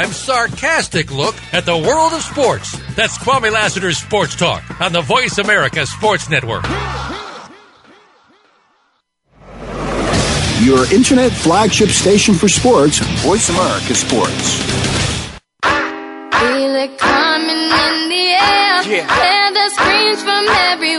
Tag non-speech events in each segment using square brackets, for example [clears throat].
I'm sarcastic look at the world of sports. That's Kwamie Lassiter's Sports Talk on the Voice America Sports Network. Your internet flagship station for sports, Voice America Sports. Feel it coming in the air. Yeah. Hear the screams from everywhere.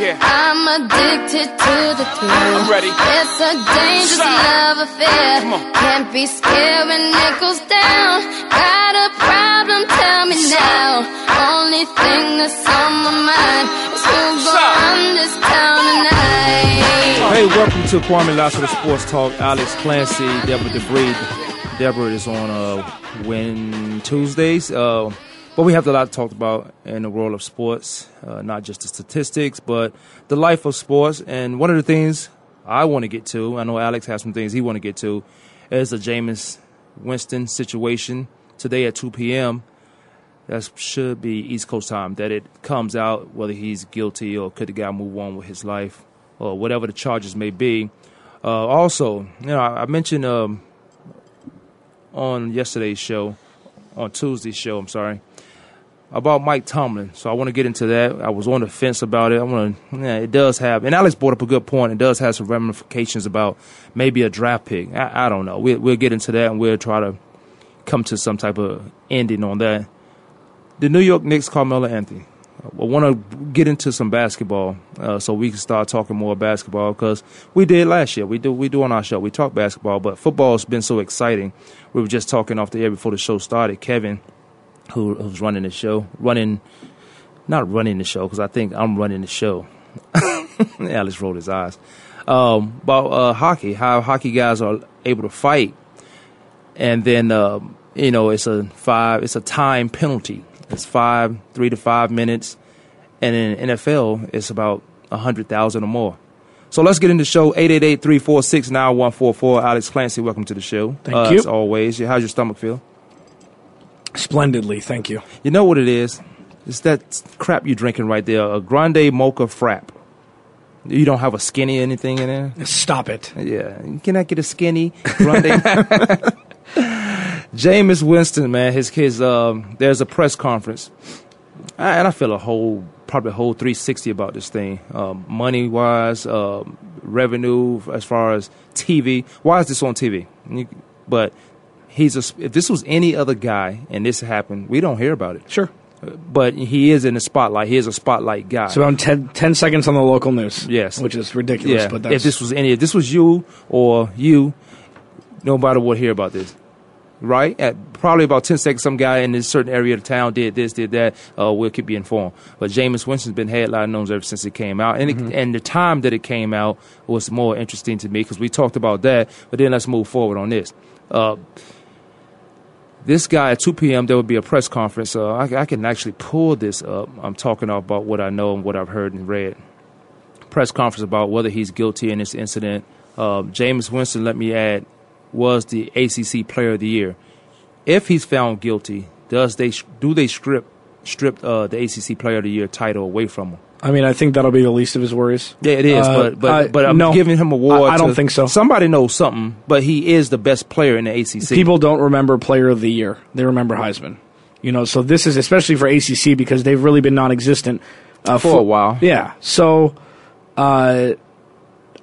Yeah. I'm addicted to the thrill. I'm ready. It's a dangerous Shout. love affair. Can't be scared when it goes down. Got a problem? Tell me now. Only thing that's on my mind is who's gonna run this town tonight. Hey, welcome to Kwamie Lassiter Sports Talk. Alex Clancy, Deborah Debris. Deborah is on uh, when Tuesdays. Uh, but we have a lot to talk about in the world of sports, uh, not just the statistics, but the life of sports. And one of the things I want to get to, I know Alex has some things he want to get to, is the Jameis Winston situation today at 2 p.m. That should be East Coast time. That it comes out whether he's guilty or could the guy move on with his life or whatever the charges may be. Uh, also, you know, I, I mentioned um, on yesterday's show, on Tuesday's show, I'm sorry, about Mike Tomlin. So I want to get into that. I was on the fence about it. I want to, yeah, it does have, and Alex brought up a good point. It does have some ramifications about maybe a draft pick. I, I don't know. We, we'll get into that and we'll try to come to some type of ending on that. The New York Knicks, Carmelo Anthony. I want to get into some basketball, uh, so we can start talking more basketball because we did last year. We do we do on our show. We talk basketball, but football has been so exciting. We were just talking off the air before the show started. Kevin, who who's running the show, running, not running the show because I think I'm running the show. [laughs] Alex rolled his eyes. Um, about uh, hockey, how hockey guys are able to fight, and then um, you know it's a five, it's a time penalty. It's five, three to five minutes, and in NFL it's about a hundred thousand or more. So let's get into the show. 888-346-9144. Alex Clancy, welcome to the show. Thank Uh, you. As always, how's your stomach feel? Splendidly, thank you. You know what it is? It's that crap you're drinking right there, a grande mocha frap. You don't have a skinny anything in there? Stop it. Yeah. Can I get a skinny grande? [laughs] Jameis Winston, man, his kids. Um, there's a press conference, I- and I feel a whole, probably a whole 360 about this thing, um, money wise, um, revenue as far as TV. Why is this on TV? You- But he's a. If this was any other guy and this happened, we don't hear about it. Sure. But he is in the spotlight. He is a spotlight guy. So around 10, 10 seconds on the local news. Yes. Which is ridiculous, yeah. but that's if this was any, if this was you or you, nobody would hear about this, right? At probably about ten seconds, some guy in this certain area of town did this, did that. Uh, we'll keep you informed. But Jameis Winston's been headline news ever since it came out, and Mm-hmm. it, and the time that it came out was more interesting to me because we talked about that. But then let's move forward on this. Uh, this guy at 2 p.m. there will be a press conference. Uh, I, I can actually pull this up. I'm talking about what I know and what I've heard and read. Press conference about whether he's guilty in this incident. Uh, James Winston, let me add, was the ACC Player of the Year. If he's found guilty, does they do they strip strip uh, the ACC Player of the Year title away from him? I mean, I think that'll be the least of his worries. Yeah, it is, Uh, but but I- but I'm no. giving him award. I- I don't to- think so. Somebody knows something, but he is the best player in the ACC. People don't remember Player of the Year; they remember Heisman. You know, so this is especially for ACC because they've really been non-existent uh, For a while. Yeah, so uh,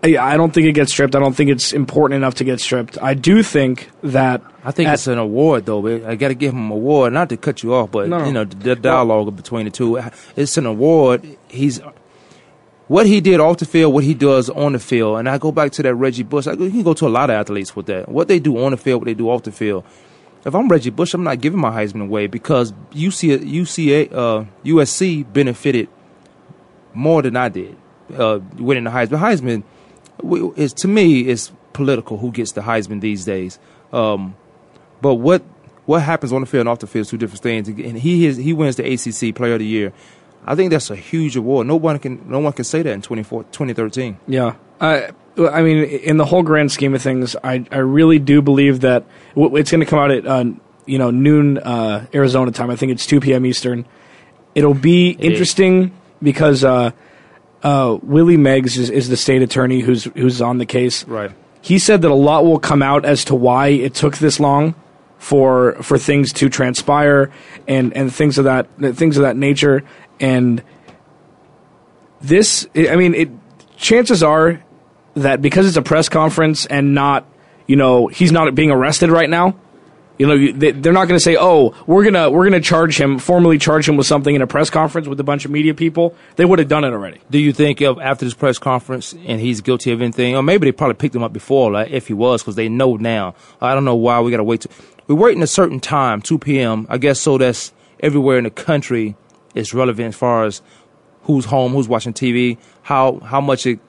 I, I don't think it gets stripped. I don't think it's important enough to get stripped. I do think that I think at- it's an award, though. I got to give him an award, not to cut you off, but No, you know the, the dialogue between the two. It's an award. He's what he did off the field, what he does on the field, and I go back to that Reggie Bush. I go, you can go to a lot of athletes with that. What they do on the field, what they do off the field. If I'm Reggie Bush, I'm not giving my Heisman away because UC, UCA, uh, USC benefited more than I did uh, winning the Heisman. Heisman is to me it's political. Who gets the Heisman these days? Um, but what what happens on the field and off the field is two different things. And he is, he wins the ACC Player of the Year. I think that's a huge award. No one can no one can say that in 24, 2013. Yeah. I, I mean, in the whole grand scheme of things, I, I really do believe that w- it's going to come out at uh, you know noon uh, Arizona time. I think it's two p.m. Eastern. It'll be interesting because uh, uh, Willie Meggs is, is the state attorney who's who's on the case. Right. He said that a lot will come out as to why it took this long. for for things to transpire and and things of that things of that nature and this I mean it chances are that because it's a press conference and not you know he's not being arrested right now you know they- they're not going to say oh we're to we're to charge him formally charge him with something in a press conference with a bunch of media people they would have done it already Do you think of after this press conference and he's guilty of anything, or maybe they probably picked him up before, like if he was, because they know now. I don't know why we got to wait. To, we're waiting a certain time, 2 p.m. I guess so that's everywhere in the country is relevant as far as who's home, who's watching TV, how how much it,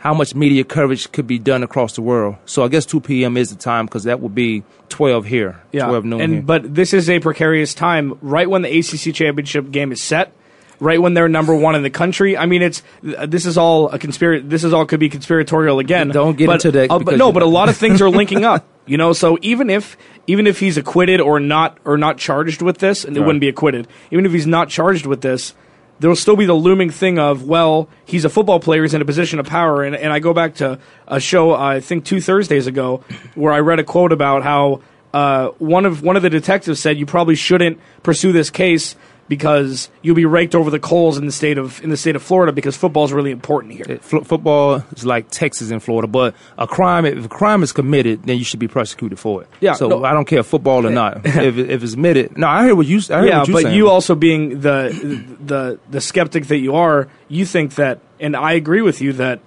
how much media coverage could be done across the world. So I guess 2 p.m. is the time because that would be 12 here, 12 noon and here. but this is a precarious time right when the ACC championship game is set right when they're number 1 in the country i mean it's this is all a conspiracy this is all could be conspiratorial again Don't get but, into that uh, but no but a lot of [laughs] things are linking up you know so even if even if he's acquitted or not or not charged with this and it wouldn't be acquitted even if he's not charged with this there'll still be the looming thing of well he's a football player he's in a position of power. And, and i go back to a show uh, i think two thursdays ago where i read a quote about how uh, one of one of the detectives said you probably shouldn't pursue this case because you'll be raked over the coals in the state of in the state of Florida because football is really important here. Fl- football is like Texas and Florida, but a crime if a crime is committed, then you should be prosecuted for it. Yeah, So no. I don't care football or not. [laughs] if if it's admitted, no, I hear what you. I hear yeah, what but saying. you also being the the the skeptic that you are, you think that, and I agree with you that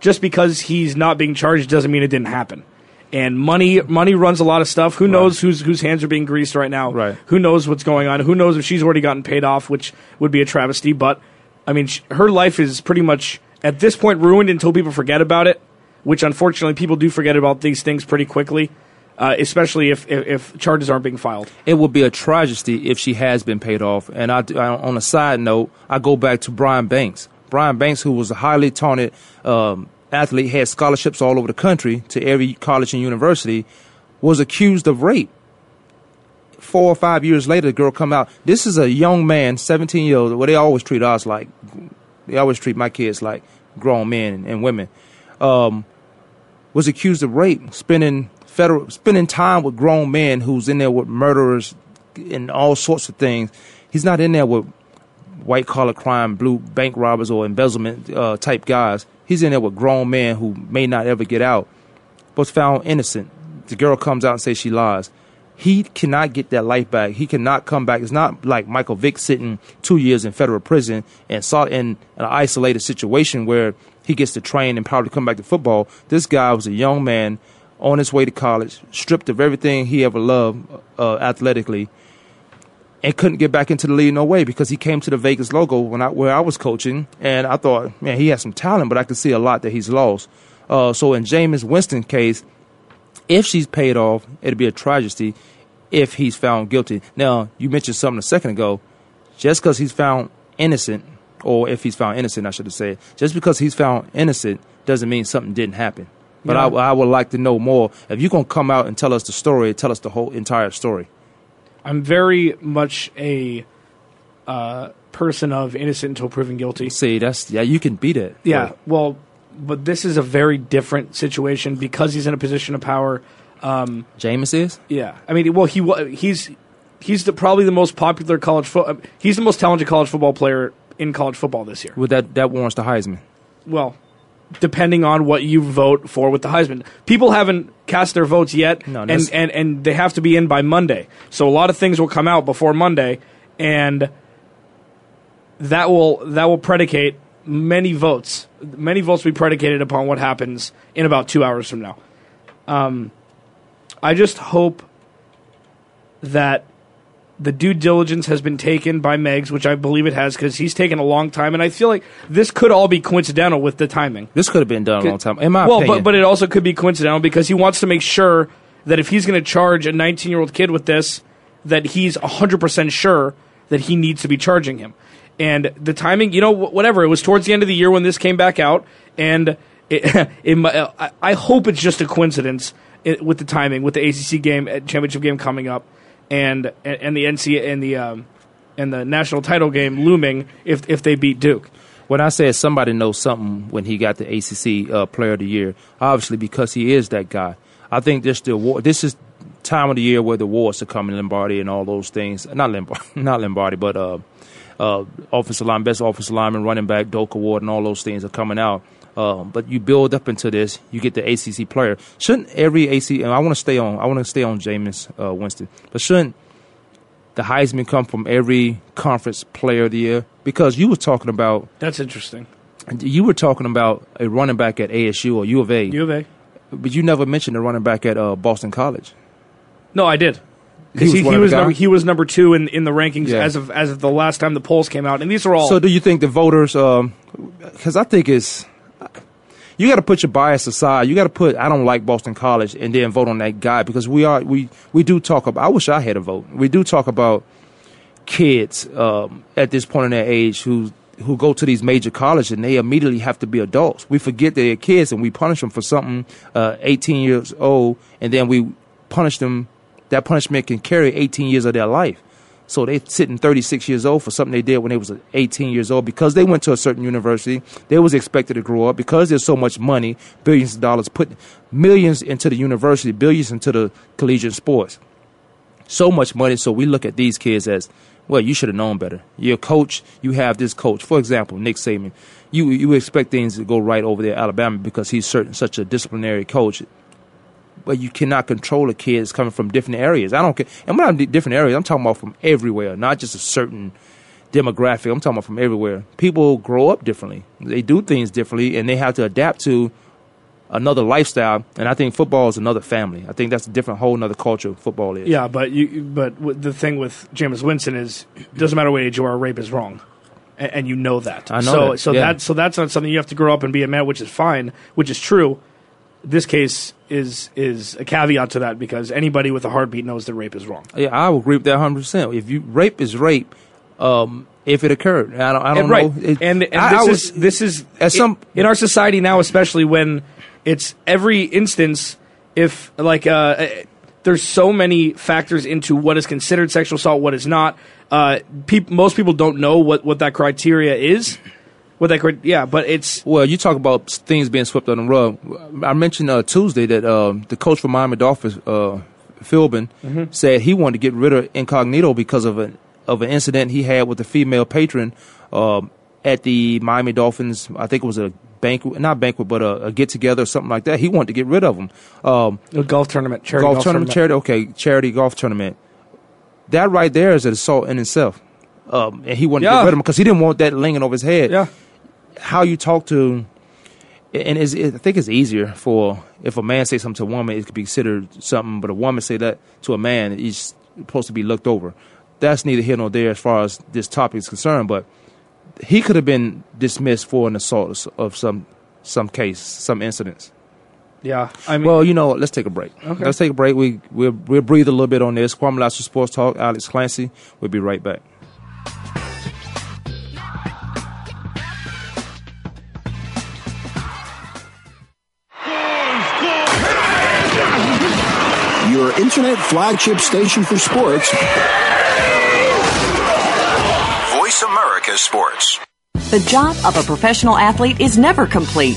just because he's not being charged doesn't mean it didn't happen. And money money runs a lot of stuff. Who knows whose whose hands are being greased right now? Right. Who knows what's going on? Who knows if she's already gotten paid off, which would be a travesty. But I mean, sh- her life is pretty much at this point ruined until people forget about it. Which unfortunately, people do forget about these things pretty quickly, uh, especially if, if if charges aren't being filed. it would be a tragedy if she has been paid off. And I, I- on a side note, I go back to Brian Banks. Brian Banks, who was a highly taunted um, athlete, had scholarships all over the country to every college and university, was accused of rape. Four or five years later, the girl come out. This is a young man, 17 years old. Well, they always treat us like, they always treat my kids like grown men and women. Um, was accused of rape, spending federal, spending time with grown men who's in there with murderers and all sorts of things. He's not in there with white collar crime, blue bank robbers or embezzlement uh, type guys. He's in there with grown men who may not ever get out, but found innocent. The girl comes out and says she lies. He cannot get that life back. He cannot come back. It's not like Michael Vick sitting two years in federal prison and saw in an isolated situation where he gets to train and probably come back to football. This guy was a young man on his way to college, stripped of everything he ever loved uh, athletically, and couldn't get back into the league no way because he came to the Vegas Locos when I where I was coaching, and I thought, man, he has some talent, but I could see a lot that he's lost. Uh, so in Jameis Winston's case, if she's paid off, it'd be a tragedy if he's found guilty. Now, you mentioned something a second ago. Just because he's found innocent, or if he's found innocent, I should have said, just because he's found innocent doesn't mean something didn't happen. But Yeah. I, I would like to know more. If you're going to come out and tell us the story, tell us the whole entire story. I'm very much a uh, person of innocent until proven guilty. See, that's, yeah, you can beat it. Yeah, well, but this is a very different situation because he's in a position of power. James is? Yeah, I mean, well, he wa- he's he's the, probably the most popular college foot. He's the most talented college football player in college football this year. Would that, that warrants the Heisman. Well, depending on what you vote for with the Heisman, people haven't cast their votes yet, No, and, and and they have to be in by Monday. So a lot of things will come out before Monday, and that will that will predicate many votes. Many votes will be predicated upon what happens in about two hours from now. Um, I just hope that the due diligence has been taken by Meggs, which I believe it has, because he's taken a long time, and I feel like this could all be coincidental with the timing. This could have been done a long time. In my well, opinion. but but it also could be coincidental because he wants to make sure that if he's going to charge a 19 year old kid with this, that he's 100 percent sure that he needs to be charging him. And the timing, you know, wh- whatever. It was towards the end of the year when this came back out, and it, [laughs] it, I- I hope it's just a coincidence with the timing, with the ACC game, uh, championship game coming up, and and, the NC and the um, and the national title game looming if if they beat Duke. When I said somebody knows something when he got the ACC uh, Player of the Year, obviously because he is that guy. I think this the award. This is time of the year where the awards are coming, Lombardi and all those things. Not Lombardi, [laughs] not Lombardi, but uh, uh, offensive line, best offensive lineman, running back, Doak Award, and all those things are coming out. Um, but you build up into this, you get the ACC player. Shouldn't every ACC? And I want to stay on. I want to stay on Jameis uh, Winston, but shouldn't the Heisman come from every conference player of the year? Because you were talking about That's interesting. you were talking about a running back at ASU or U of A, U of A. but you never mentioned a running back at uh, Boston College. No, I did. He Because was he, he was number, he was number two in, in the rankings Yeah. as of as of the last time the polls came out, and these are all. So, do you think the voters? Because I think it's you got to put your bias aside. You got to put I don't like Boston College and then vote on that guy because we are we we do talk about. I wish I had a vote. We do talk about kids um, at this point in their age who who go to these major colleges and they immediately have to be adults. We forget they're kids and we punish them for something uh, 18 years old and then we punish them. That punishment can carry 18 years of their life. So they sitting 36 years old for something they did when they was 18 years old because they went to a certain university. They was expected to grow up because there's so much money, billions of dollars put millions into the university, billions into the collegiate sports. So much money. So we look at these kids as, well, you should have known better. You're coach. You have this coach. For example, Nick Saban. You you expect things to go right over there Alabama because he's certain such a disciplinary coach but you cannot control a kid that's coming from different areas. I don't care. And when I'm different areas, I'm talking about from everywhere, not just a certain demographic. I'm talking about from everywhere. People grow up differently. They do things differently, and they have to adapt to another lifestyle. And I think football is another family. I think that's a different whole another culture. Football is. yeah, but you but w- the thing with Jameis Winston is it doesn't matter what age you are, rape is wrong, and, and you know that. I know So that, so yeah. that so that's not something you have to grow up and be a man, which is fine, which is true. This case is is a caveat to that because anybody with a heartbeat knows that rape is wrong. Yeah, I would agree with that 100. percent If you rape is rape, um, if it occurred, I don't. I don't And, right, know. It- and, and I- this I is this is at some- in our society now, especially when it's every instance. If like uh, uh, there's so many factors into what is considered sexual assault, what is not. Uh, peop- most people don't know what what that criteria is. What that cri- yeah, but it's Well, you talk about things being swept under the rug. I mentioned uh, Tuesday that um, the coach for Miami Dolphins, uh, Philbin, said he wanted to get rid of Incognito because of an of an incident he had with a female patron um, at the Miami Dolphins. I think it was a banquet, not banquet, but a, a get together or something like that. He wanted to get rid of him. Um, a golf tournament, charity golf, golf, tournament, charity. Okay, charity golf tournament. That right there is an assault in itself. Um, and he wanted to get rid of him because he didn't want that lingering over his head Yeah, how you talk to, and is I think it's easier for if a man say something to a woman, it could be considered something, but a woman say that to a man, it's supposed to be looked over. That's neither here nor there as far as this topic is concerned. But he could have been dismissed for an assault of some some case, some incidents. yeah. I mean, Well, you know, let's take a break. Okay. Let's take a break. We we'll, we'll breathe a little bit on this. Kwamie Lassiter Sports Talk. Alex Clancy. We'll be right back. Internet flagship station for sports. Voice America Sports. The job of a professional athlete is never complete.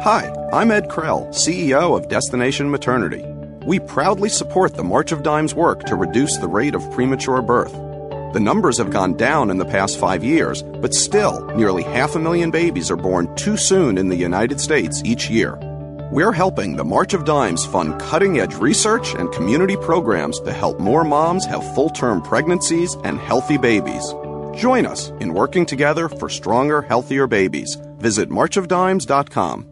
Hi, I'm Ed Krell, CEO of Destination Maternity. We proudly support the March of Dimes work to reduce the rate of premature birth. The numbers have gone down in the past five years, but still, nearly half a million babies are born too soon in the United States each year. We're helping the March of Dimes fund cutting edge research and community programs to help more moms have full term pregnancies and healthy babies. Join us in working together for stronger, healthier babies. Visit marchofdimes.com.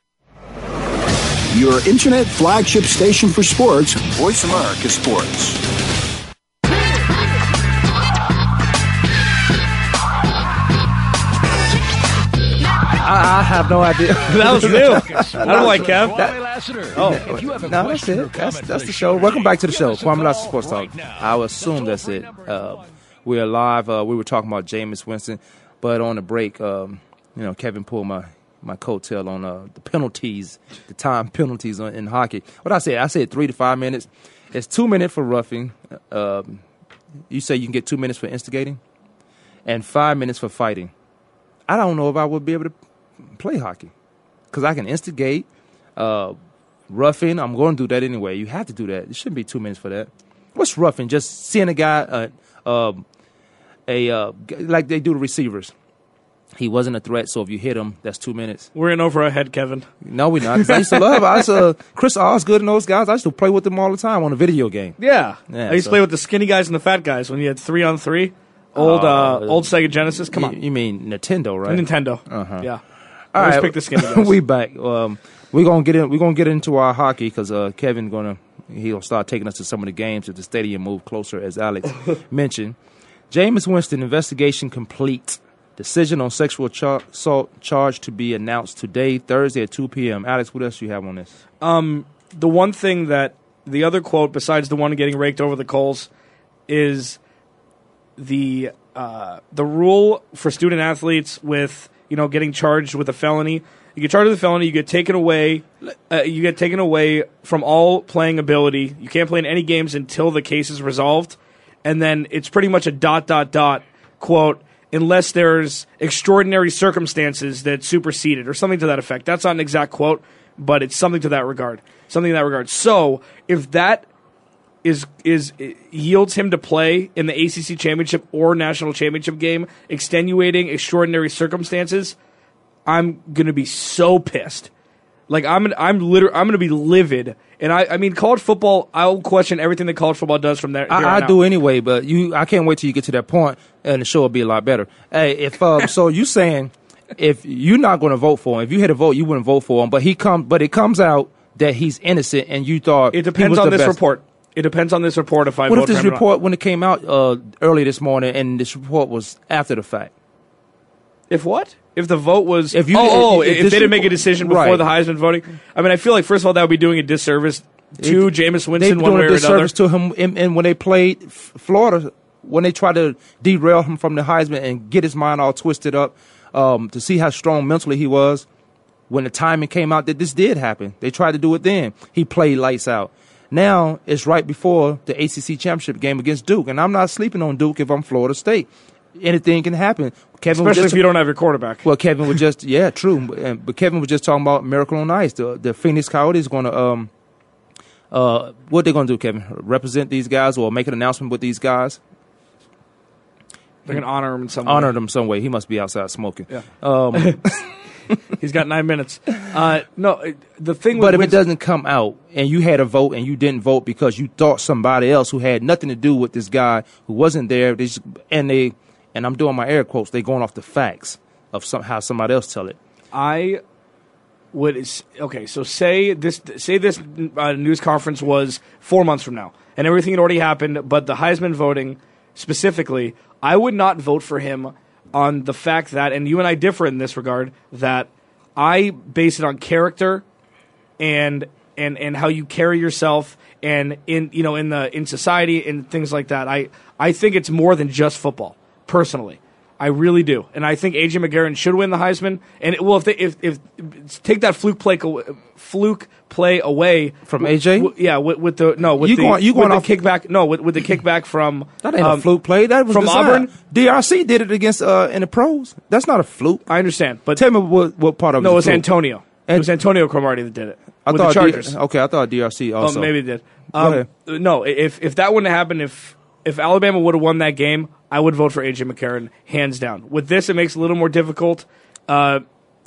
Your internet flagship station for sports, Voice America Sports. I, I have no idea. [laughs] That was new. I don't like Kev. Kwamie Lassiter. Oh, if you have a no, that's it. That's, that's the show. Welcome back to the show. Kwamie Lassiter Sports Talk. I would assume that's it. Uh, we're live. Uh, we were talking about Jameis Winston, but on the break, um, you know, Kevin pulled my my coattail on uh, the penalties, the time [laughs] penalties on, in hockey. What I said, I said three to five minutes. It's two minutes for roughing. Um, you say you can get two minutes for instigating, and five minutes for fighting. I don't know if I would be able to play hockey because I can instigate, uh, roughing. I'm going to do that anyway. You have to do that. It shouldn't be two minutes for that. What's roughing? Just seeing a guy, uh, um a uh, like they do the receivers. He wasn't a threat, so if you hit him, that's two minutes. We're in over our head, Kevin. No, we're not. I used to love. I used to, Chris Osgood and those guys. I used to play with them all the time on a video game. Yeah. Yeah, I used so- to play with the skinny guys and the fat guys when you had three on three. Old uh, Oh. old Sega Genesis. Come You, on. you mean Nintendo, right? Nintendo. Uh-huh. Yeah. All Always right, pick the skinny [laughs] guys. we back. Um, we're gonna get in. We're gonna get into our hockey because uh, Kevin gonna he'll start taking us to some of the games if the stadium move closer, as Alex [laughs] mentioned. Jameis Winston investigation complete. Decision on sexual char- assault charge to be announced today, Thursday at two p.m. Alex, what else do you have on this? Um, the one thing that the other quote, besides the one getting raked over the coals, is the uh, the rule for student athletes with you know getting charged with a felony. You get charged with a felony, you get taken away. Uh, you get taken away from all playing ability. You can't play in any games until the case is resolved, and then it's pretty much a dot dot dot quote. Unless there's extraordinary circumstances that supersede it, or something to that effect. That's not an exact quote, but it's something to that regard. Something in that regard. So if that is is yields him to play in the ACC championship or national championship game, extenuating extraordinary circumstances, I'm gonna be so pissed. Like I'm I'm literally I'm gonna be livid. And I I mean college football. I'll question everything that college football does from there. I, I do anyway, but you, I can't wait till you get to that point, and the show will be a lot better. Hey, if um, [laughs] so, you saying if you're not going to vote for him, if you had a vote, you wouldn't vote for him, but he come, but it comes out that he's innocent, and you thought It depends on this best. report. It depends on this report if I What if this report, when it came out uh, early this morning, and this report was after the fact? If what? If the vote was If you- oh, oh if- if, if they didn't make a decision before Right. the Heisman voting, I mean, I feel like first of all that would be doing a disservice to It- Jameis Winston one way or another. disservice to him, and, and when they played F- Florida, when they tried to derail him from the Heisman and get his mind all twisted up, um, to see how strong mentally he was. When the timing came out that this did happen, they tried to do it then. He played lights out. Now it's right before the ACC championship game against Duke, and I'm not sleeping on Duke if I'm Florida State. Anything can happen. Kevin Especially just- if you don't have your quarterback. well, Kevin was just yeah, true. But, uh, but Kevin was just talking about Miracle on Ice. The the Phoenix Coyotes going to um uh what they going to do, Kevin? Represent these guys or make an announcement with these guys? They're going to honor him in some Honor way. them some way. He must be outside smoking. Yeah. Um, [laughs] He's got nine minutes. Uh, no, the thing but if it doesn't come out and you had a vote and you didn't vote because you thought somebody else who had nothing to do with this guy who wasn't there, they just, and they and I'm doing my air quotes. They're going off the facts of some, how somebody else tell it. I would s- okay. So say this say this uh, news conference was four months from now, and everything had already happened. But the Heisman voting specifically, I would not vote for him on the fact that, and you and I differ in this regard, that I base it on character and and and how you carry yourself and in you know in the in society and things like that. I I think it's more than just football. Personally, I really do, and I think AJ McCarron should win the Heisman. And it, well, if they if if take that fluke play fluke play away From AJ? w- yeah, with, with the no with You the going- you going the off- kickback no with, with the kickback from That ain't um, a fluke play. That was from designed. Auburn. DRC did it against uh, in the pros. That's not a fluke. I understand, but Tell me what what part of no, it was. Antonio. it was Antonio Cromartie that did it I with thought the Chargers. D- okay, I thought DRC also. Oh, maybe it did. Um, no, if if that wouldn't happen, if if Alabama would have won that game, I would vote for AJ McCarron hands down. With this, it makes it a little more difficult. Uh,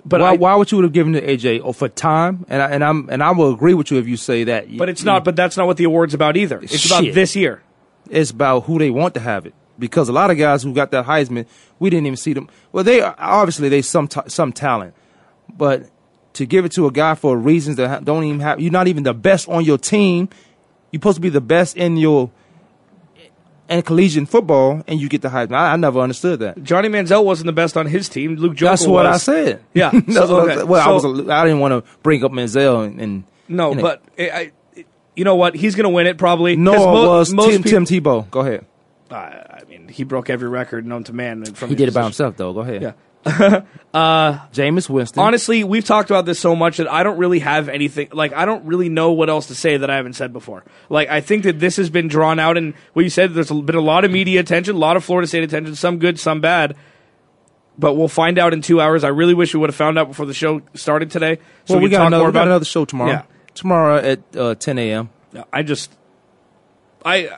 but why, I, why would you have given it to AJ? Oh, for time, and I, and I'm and I will agree with you if you say that. but it's not. But that's not what the award's about either. It's about this year. It's about who they want to have it. Because a lot of guys who got that Heisman, we didn't even see them. Well, they obviously they some ta- some talent, but to give it to a guy for reasons that don't even have, you're not even the best on your team. You're supposed to be the best in your in collegiate football, and you get the Heisman. I, I never understood that. Johnny Manziel wasn't the best on his team. Luke Joeckel That's what was. I said. Yeah. [laughs] So, I- okay. well, I was. a- I didn't want to bring up Manziel and, and No, know. but I, I, you know what? He's going to win it probably. no, it mo- was most Tim, Tim Tebow. Go ahead. Uh, I mean, he broke every record known to man. From He did it by himself, though. Go ahead. Yeah. [laughs] uh, Jameis Winston. honestly, we've talked about this so much that I don't really have anything. Like, I don't really know what else to say that I haven't said before. Like, I think that this has been drawn out, and what you said, there's been a lot of media attention, a lot of Florida State attention, some good, some bad. But we'll find out in two hours. I really wish we would have found out before the show started today. So well, we, could got talk another, more we got about another show tomorrow. Yeah. Tomorrow at uh, 10 a.m. I just, I,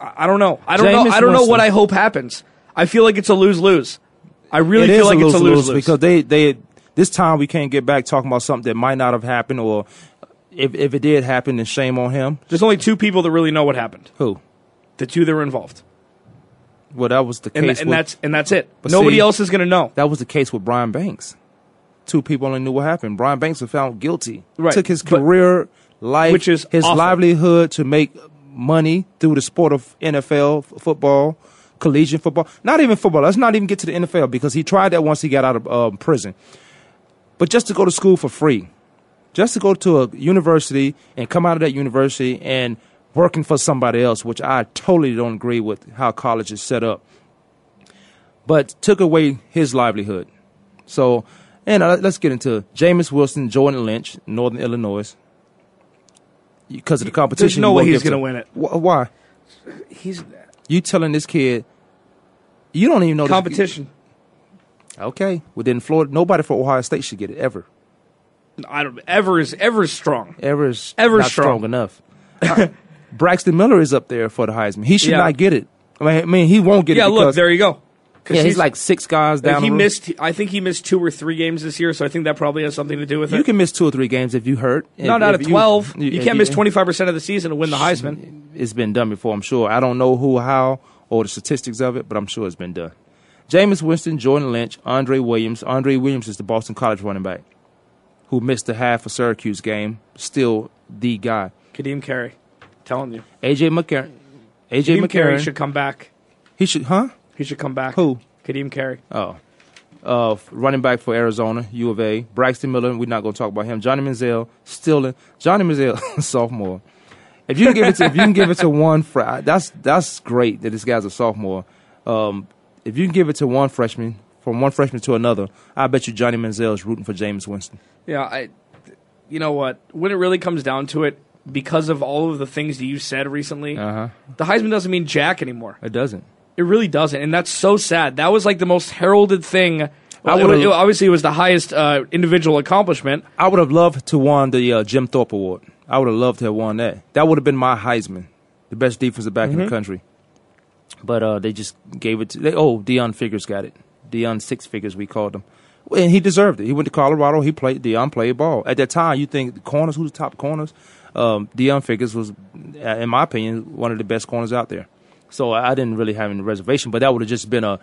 I don't know. I don't know. I don't know what I hope happens. I feel like it's a lose lose. I really It feel like it's a lose lose because they they this time we can't get back talking about something that might not have happened or if if it did happen, then shame on him. There's only two people that really know what happened. Who? The two that were involved, Well, that was the and, case. and with, that's and that's it. But Nobody see- else is going to know. that was the case with Brian Banks. Two people only knew what happened. Brian Banks was found guilty. Right, Took his but- career, life, Which is his awful. livelihood to make money through the sport of NFL football, collegiate football. Not even football. Let's not even get to the NFL because he tried that once he got out of um, prison. But just to go to school for free, just to go to a university and come out of that university and working for somebody else, which I totally don't agree with how college is set up. But took away his livelihood. So, and uh, let's get into Jameis Wilson, Jordan Lynch, Northern Illinois. Because of the competition, There's no way he's going to win it. Why? He's You telling this kid you don't even know competition. Okay, well then Florida, nobody for Ohio State should get it ever. I don't ever is ever strong. Ever is Ever strong. strong enough. [laughs] Braxton Miller is up there for the Heisman. He should Yeah. not get it. I mean, I mean, he won't get Yeah, it. Yeah, look, there you go. Yeah, he's, like six guys down. he the missed. I think he missed two or three games this year, so I think that probably has something to do with You it. You can miss two or three games if you hurt. Not If- out if of twelve. You, if can't miss twenty five percent of the season to win the Heisman. It's been done before, I'm sure. I don't know who, how, or the statistics of it, but I'm sure it's been done. Jameis Winston, Jordan Lynch, Andre Williams. Andre Williams is the Boston College running back who missed the half of Syracuse game. Still the guy. Ka'Deem Carey, telling you, AJ McCarron. AJ Ka'Deem Carey McCarron. should come back. he should, huh? He should come back. Who? Ka'Deem Carey. Oh. Uh, running back for Arizona, U of A. Braxton Miller, we're not going to talk about him. Johnny Manziel, still in. Johnny Manziel, [laughs] sophomore. If you can give it to, if you can give it to one, fr- that's that's great that this guy's a sophomore. Um, if you can give it to one freshman, from one freshman to another, I bet you Johnny Manziel is rooting for James Winston. Yeah, I. You know what? When it really comes down to it, because of all of the things that you said recently, Uh-huh. the Heisman doesn't mean jack anymore. It doesn't. It really doesn't, and that's so sad. That was like the most heralded thing. Well, it would've- obviously, it was the highest uh, individual accomplishment. I would have loved to won the uh, Jim Thorpe Award. I would have loved to have won that. That would have been my Heisman, the best defensive back in the country. But uh, they just gave it to. They, oh, Deon Figures got it. Deon Six Figures, we called him. And he deserved it. He went to Colorado. He played. Deon played ball. At that time, you think the corners, who's the top corners? Um, Deon Figures was, uh, in my opinion, one of the best corners out there. So I didn't really have any reservation. But that would have just been a.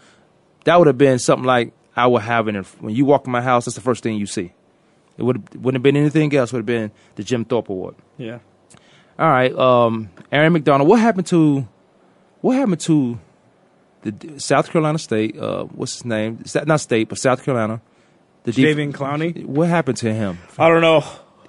That would have been something like I would have in. When you walk in my house, that's the first thing you see. It would wouldn't have been anything else. Would have been the Jim Thorpe Award. Yeah. All right, um, Aaron McDonald. What happened to what happened to the South Carolina State? Uh, what's his name? Not State, but South Carolina. The def- Clowney. What happened to him? I don't know.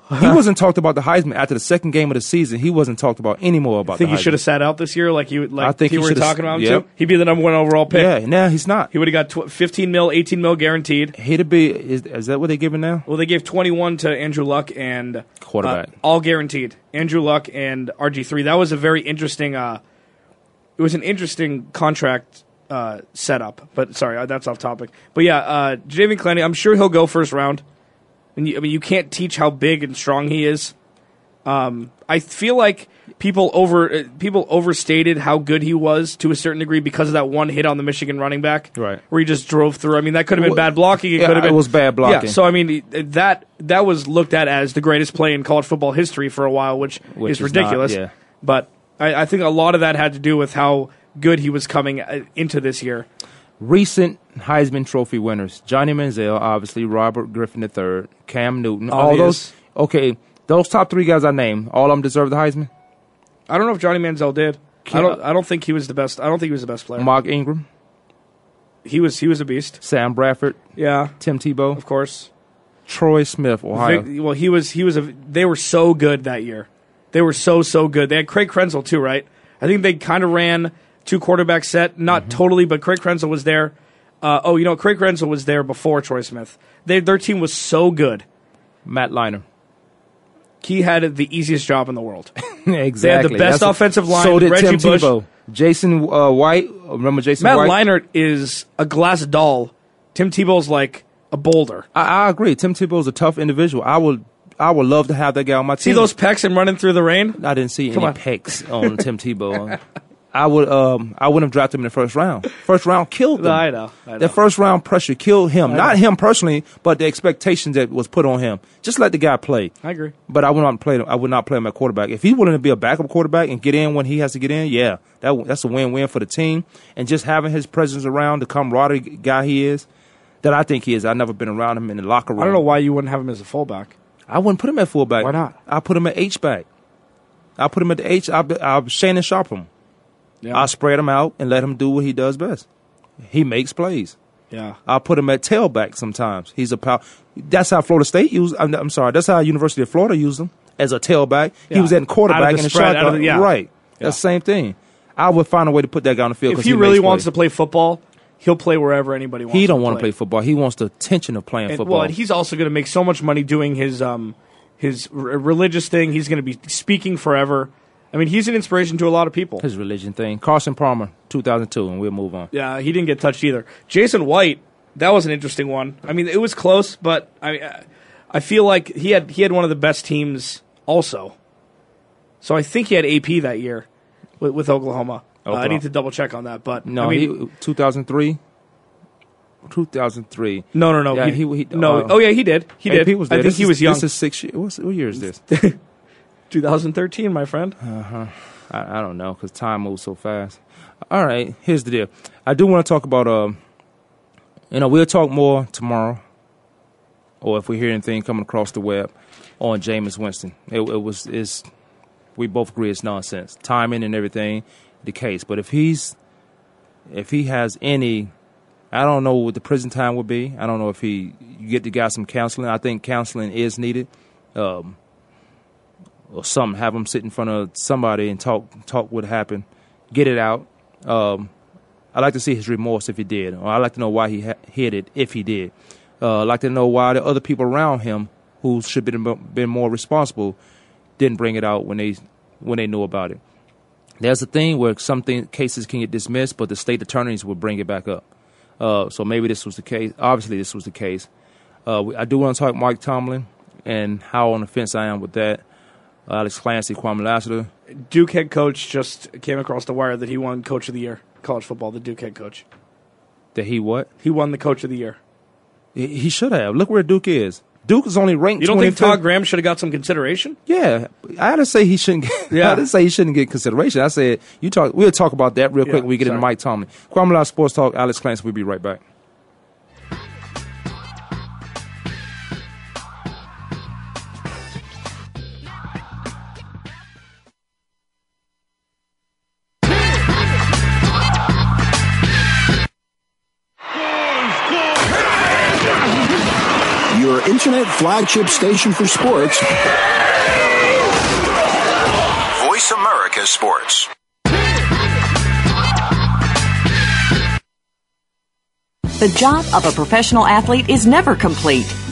He [laughs] wasn't talked about the Heisman after the second game of the season. He wasn't talked about anymore about. I think the he should have sat out this year, like you like I think you he were talking about him yep. too. He'd be the number one overall pick. Yeah, now he's not. He would have got tw- 15 mil, 18 mil guaranteed. He'd be. Is, is that what they're giving now? Well, they gave 21 to Andrew Luck and Quarterback. uh, all guaranteed. Andrew Luck and RG three. That was a very interesting. Uh, it was an interesting contract uh, setup. But sorry, uh, that's off topic. But yeah, uh, Jadeveon Clowney. I'm sure he'll go first round. And you, I mean, you can't teach how big and strong he is. Um, I feel like people over uh, people overstated how good he was to a certain degree because of that one hit on the Michigan running back, Right. Where he just drove through. I mean, that could have been bad blocking. It yeah, could have it been was bad blocking. Yeah. So I mean, that that was looked at as the greatest play in college football history for a while, which, Which is is not, ridiculous. yeah. But I, I think a lot of that had to do with how good he was coming uh, into this year. Recent Heisman Trophy winners: Johnny Manziel, obviously Robert Griffin III, Cam Newton. All Obvious. those. Okay, those top three guys I named, all of them deserve the Heisman. I don't know if Johnny Manziel did. I don't. I don't think he was the best. I don't think he was the best player. Mark Ingram, he was. He was a beast. Sam Bradford, Yeah, Tim Tebow, of course. Troy Smith, Ohio. Vic- well, he was. He was a. They were so good that year. They were so so good. They had Craig Krenzel too, right? I think they kind of ran two quarterback set, not Mm-hmm. totally, but Craig Krenzel was there. Uh, oh, you know, Craig Krenzel was there before Troy Smith. They, their team was so good. Matt Leinart. He had the easiest job in the world. exactly. [laughs] They had the best That's- offensive line, So did Reggie Tim Bush. Tebow. Jason uh, White. Remember Jason Matt White? Leinart is a glass doll. Tim Tebow's like a boulder. I, I agree. Tim Tebow's a tough individual. I would. I would love to have that guy on my team. See those pecs and running through the rain? I didn't see Come any on. pecs on Tim [laughs] Tebow. I would. Um. I wouldn't have drafted him in the first round. First round killed him. No, I know, I know. The first round pressure killed him. I Not know. him personally, but the expectations that was put on him. Just let the guy play. I agree. But I would not play. Him. I would not play him at quarterback. If he's willing to be a backup quarterback and get in when he has to get in, yeah, that that's a win-win for the team. And just having his presence around, the camaraderie guy he is, that I think he is. I've never been around him in the locker room. I don't know why you wouldn't have him as a fullback. I wouldn't put him at fullback. Why not? I put him at H back. I put him at the H. I I Shannon Sharpe him. Yeah. I spread him out and let him do what he does best. He makes plays. Yeah. I put him at tailback sometimes. He's a power. That's how Florida State used. I'm, I'm sorry. That's how University of Florida used him as a tailback. He was at quarterback Out of the in the spread, shotgun. of yeah. Right. Yeah. That's the same thing. I would find a way to put that guy on the field. If he, he really wants to play football, he'll play wherever anybody wants. he don't to want to play football. He wants the tension of playing And, football. well, and he's also going to make so much money doing his um his r- religious thing. He's going to be speaking forever. I mean, he's an inspiration to a lot of people. His religion thing. Carson Palmer, 2002, and we'll move on. Yeah, he didn't get touched either. Jason White, that was an interesting one. I mean, it was close, but I I feel like he had he had one of the best teams also. So I think he had AP that year with, with Oklahoma. Uh, I need to double check on that, but No, I mean, he 2003. 2003. no, no, no, Yeah, he, he- he- no. uh, oh yeah, he did. He did. AP was I think This he is- was young. This is six years. What year is this? [laughs] 2013, my friend. I, I don't know because time moves so fast. All right, here's the deal. I do want to talk about. Um, you know, we'll talk more tomorrow, or if we hear anything coming across the web on Jameis Winston. It, it was is we both agree it's nonsense, timing and everything, the case. But if he's if he has any, I don't know what the prison time would be. I don't know if he you get the guy some counseling. I think counseling is needed. Um, or something. Have him sit in front of somebody and talk talk what happened, get it out. Um, I like to see his remorse if he did, or I'd like to know why he ha- hid it if he did. Uh, I like to know why the other people around him who should have been, been more responsible didn't bring it out when they when they knew about it. There's a thing where some thing, cases can get dismissed, but the state attorneys will bring it back up. Uh, so maybe this was the case. Obviously, this was the case. Uh, I do want to talk Mike Tomlin and how on the fence I am with that. Uh, Alex Clancy, Kwamie Lassiter. Duke head coach just came across the wire that he won Coach of the Year, college football. The Duke head coach. That he what? He won the Coach of the Year. He, he should have. Look where Duke is. Duke is only ranked. You don't think Todd Graham should have got some consideration? Yeah, I didn't say he shouldn't. Get, [laughs] Yeah. I didn't say he shouldn't get consideration. I said you talk. We'll talk about that real quick. Yeah, when we get into sorry. Mike Tomlin, Kwamie Lassiter Sports Talk. Alex Clancy. We'll be right back. Flagship station for sports. Voice America Sports. The job of a professional athlete is never complete.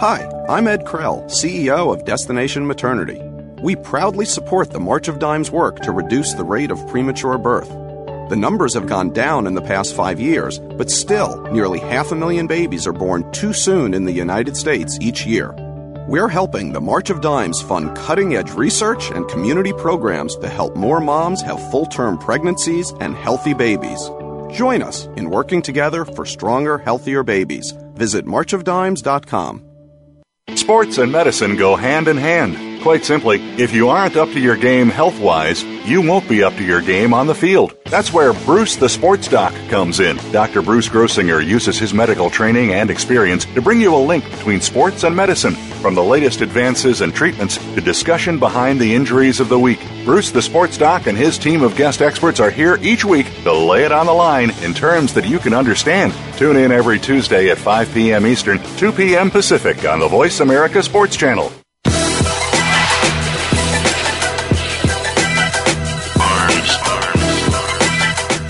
Hi, I'm Ed Krell, CEO of Destination Maternity. We proudly support the March of Dimes work to reduce the rate of premature birth. The numbers have gone down in the past five years, but still, nearly half a million babies are born too soon in the United States each year. We're helping the March of Dimes fund cutting edge research and community programs to help more moms have full term pregnancies and healthy babies. Join us in working together for stronger, healthier babies. Visit marchofdimes.com. Sports and medicine go hand in hand. Quite simply, if you aren't up to your game health wise, you won't be up to your game on the field. That's where Bruce the Sports Doc comes in. Dr. Bruce Grossinger uses his medical training and experience to bring you a link between sports and medicine, from the latest advances and treatments to discussion behind the injuries of the week. Bruce the Sports Doc and his team of guest experts are here each week to lay it on the line in terms that you can understand. Tune in every Tuesday at 5 p.m. Eastern, 2 p.m. Pacific on the Voice America Sports Channel.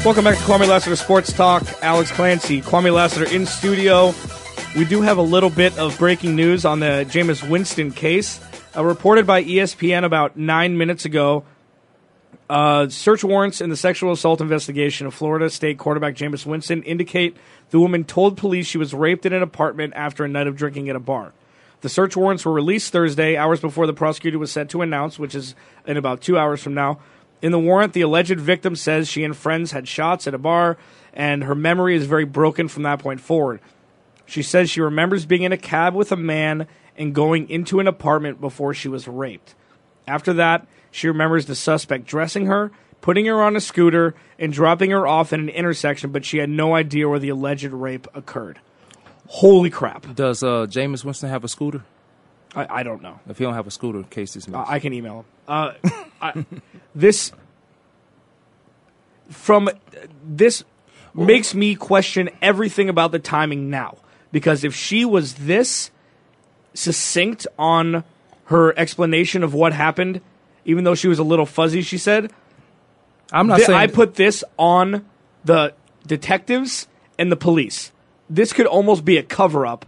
Welcome back to Kwamie Lassiter Sports Talk. Alex Clancy, Kwamie Lassiter in studio. We do have a little bit of breaking news on the Jameis Winston case. Uh, reported by ESPN about nine minutes ago, uh, search warrants in the sexual assault investigation of Florida State quarterback Jameis Winston indicate the woman told police she was raped in an apartment after a night of drinking at a bar. The search warrants were released Thursday, hours before the prosecutor was set to announce, which is in about two hours from now. In the warrant, the alleged victim says she and friends had shots at a bar, and her memory is very broken from that point forward. She says she remembers being in a cab with a man and going into an apartment before she was raped. After that, she remembers the suspect dressing her, putting her on a scooter, and dropping her off at an intersection, but she had no idea where the alleged rape occurred. Holy crap. Does uh, Jameis Winston have a scooter? I, I don't know. If he don't have a scooter, case dismissed. Uh, I can email him. Uh, [laughs] I, this from this makes me question everything about the timing now because if she was this succinct on her explanation of what happened, even though she was a little fuzzy, she said, I'm not "Th- saying I put this on the detectives and the police. This could almost be a cover up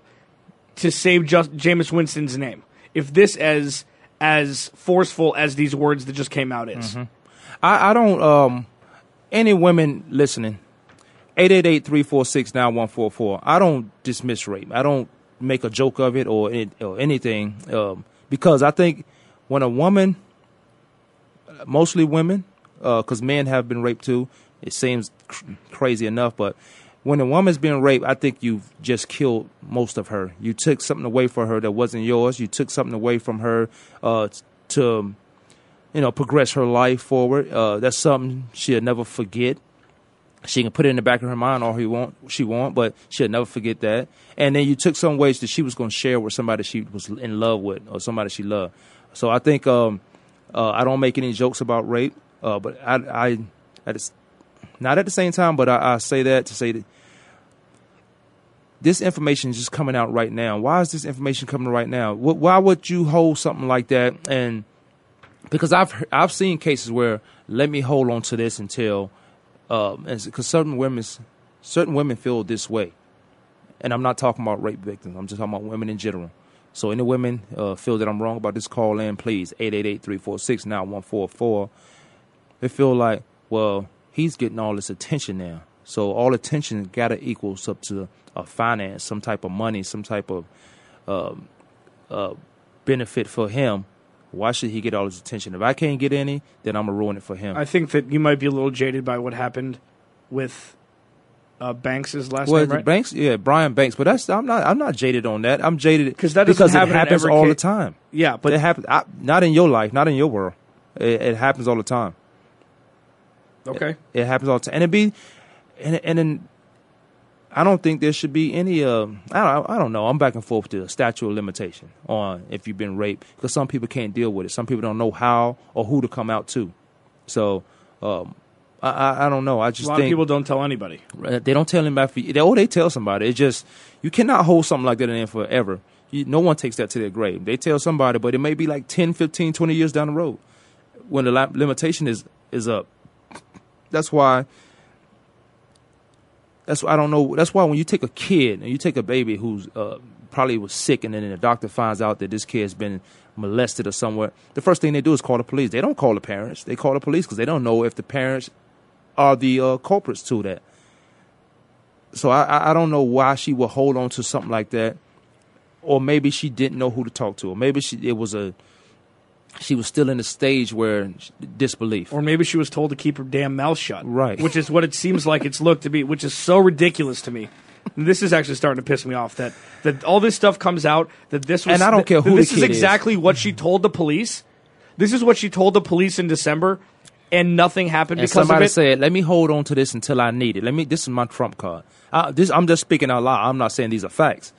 to save just Jameis Winston's name. If this as as forceful as these words that just came out is. I, I don't. Um, any women listening, 888-346-9144. I don't dismiss rape. I don't make a joke of it or, it, or anything um, because I think when a woman, mostly women, because men have been raped too. It seems cr- crazy enough, but when a woman's being raped, I think you've just killed most of her. You took something away from her that wasn't yours. You took something away from her uh, to you know, progress her life forward. Uh, that's something she'll never forget. She can put it in the back of her mind all he want, she want, but she'll never forget that. And then you took some ways that she was going to share with somebody she was in love with or somebody she loved. So I think um, uh, I don't make any jokes about rape, uh, but I, I not at the same time, but I, I say that to say that this information is just coming out right now. Why is this information coming right now? Why would you hold something like that and because I've I've seen cases where let me hold on to this until because certain women certain women feel this way, and I'm not talking about rape victims. I'm just talking about women in general. So any women uh, feel that I'm wrong about this, call in please 888-346-9144. They feel like well he's getting all this attention now, so all attention gotta equals up to a finance, some type of money, some type of um, uh, benefit for him. Why should he get all his attention? If I can't get any, then I'm gonna ruin it for him. I think that you might be a little jaded by what happened with uh, Banks's last well, name, right? Banks, yeah, Brian Banks, but that's I'm not I'm not jaded on that. I'm jaded 'Cause that because happen it happens all ca- the time. Yeah, but it happens I, not in your life, not in your world. It, it happens all the time. okay. It happens all the time, and it be and and then I don't think there should be any. Uh, I don't. I don't know. I'm back and forth to a statute of limitation on if you've been raped because some people can't deal with it. Some people don't know how or who to come out to. So um, I, I, I don't know. I just a lot think of people don't tell anybody. they don't tell anybody. They, or they tell somebody. It's just you cannot hold something like that in there forever. You, no one takes that to their grave. They tell somebody, but it may be like 10, 15, 20 years down the road when the limitation is is up. That's why. That's I don't know. That's why when you take a kid and you take a baby who's uh, probably was sick, and then the doctor finds out that this kid has been molested or somewhere, the first thing they do is call the police. They don't call the parents. They call the police because they don't know if the parents are the uh, culprits to that. So I- I, I don't know why she would hold on to something like that, or maybe she didn't know who to talk to, or maybe she it was a she was still in a stage where disbelief. Or maybe she was told to keep her damn mouth shut. Right. Which is what it seems like it's looked to be, which is so ridiculous to me. And this is actually starting to piss me off that, that all this stuff comes out, that this was. And I don't that- care who This is kid is. exactly what she told the police. This is what she told the police in December, and nothing happened and because somebody of it. said, "Let me hold on to this until I need it. Let me. This is my trump card. Uh, this I'm just speaking out loud. I'm not saying these are facts.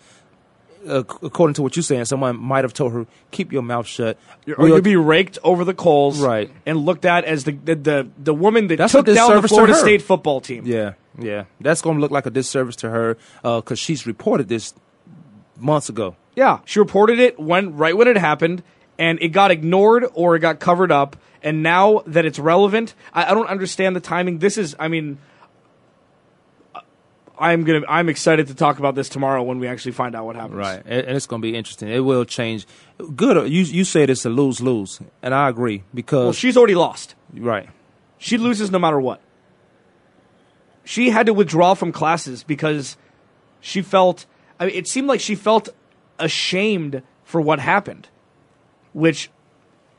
Uh, according to what you're saying, someone might have told her, "Keep your mouth shut." or We'll- you'd be raked over the coals, Right. and looked at as the the the, the woman that That's took down the disservice to Florida. State football team. Yeah, yeah. That's going to look like a disservice to her because she's reported this months ago. Yeah, she reported it when right when it happened, and it got ignored or it got covered up. And now that it's relevant, I, I don't understand the timing. This is, I mean, I'm gonna, I'm excited to talk about this tomorrow when we actually find out what happens. Right, and, it's going to be interesting. It will change. Good. Uh, you you said it's a lose lose, and I agree because Well, she's already lost. right. She loses no matter what. She had to withdraw from classes because she felt. I mean, it seemed like she felt ashamed for what happened, which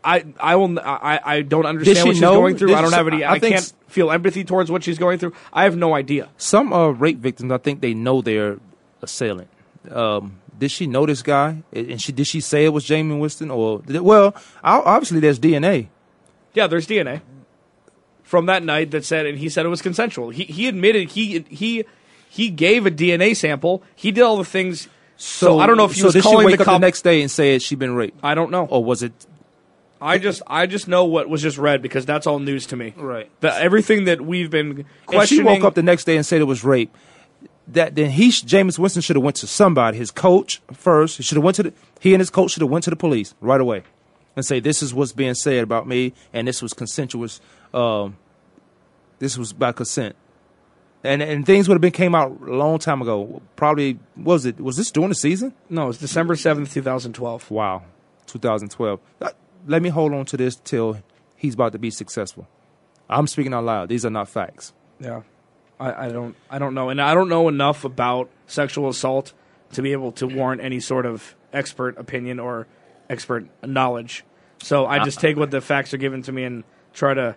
I I will I I don't understand she what she's know? going through. Did I don't she- have any. I I, can't s- feel empathy towards what she's going through. I have no idea. Some uh, rape victims, I think they know their assailant. Um, did she know this guy? And she did she say it was Jamie Winston or it- well, obviously there's DNA. Yeah, there's DNA from that night that said, and he said it was consensual. He he admitted he he he gave a DNA sample. He did all the things. So, I don't know if he so was calling the cop. the next day and say she'd been raped, I don't know. or was it I just I just know what was just read because that's all news to me. Right. The, everything that we've been If she woke up the next day and said it was rape, that then he Jameis Winston should have went to somebody, his coach first. He should have went to the he and his coach should have went to the police right away and say this is what's being said about me and this was consensuous. Um, this was by consent. And and things would have been came out a long time ago. Probably was it was this during the season? no, it's December seventh, two thousand twelve. Wow, 2012. Let me hold on to this till he's about to be successful. I'm speaking out loud. These are not facts. Yeah, I, I don't I don't know, and I don't know enough about sexual assault to be able to warrant any sort of expert opinion or expert knowledge. So I just take what the facts are given to me and try to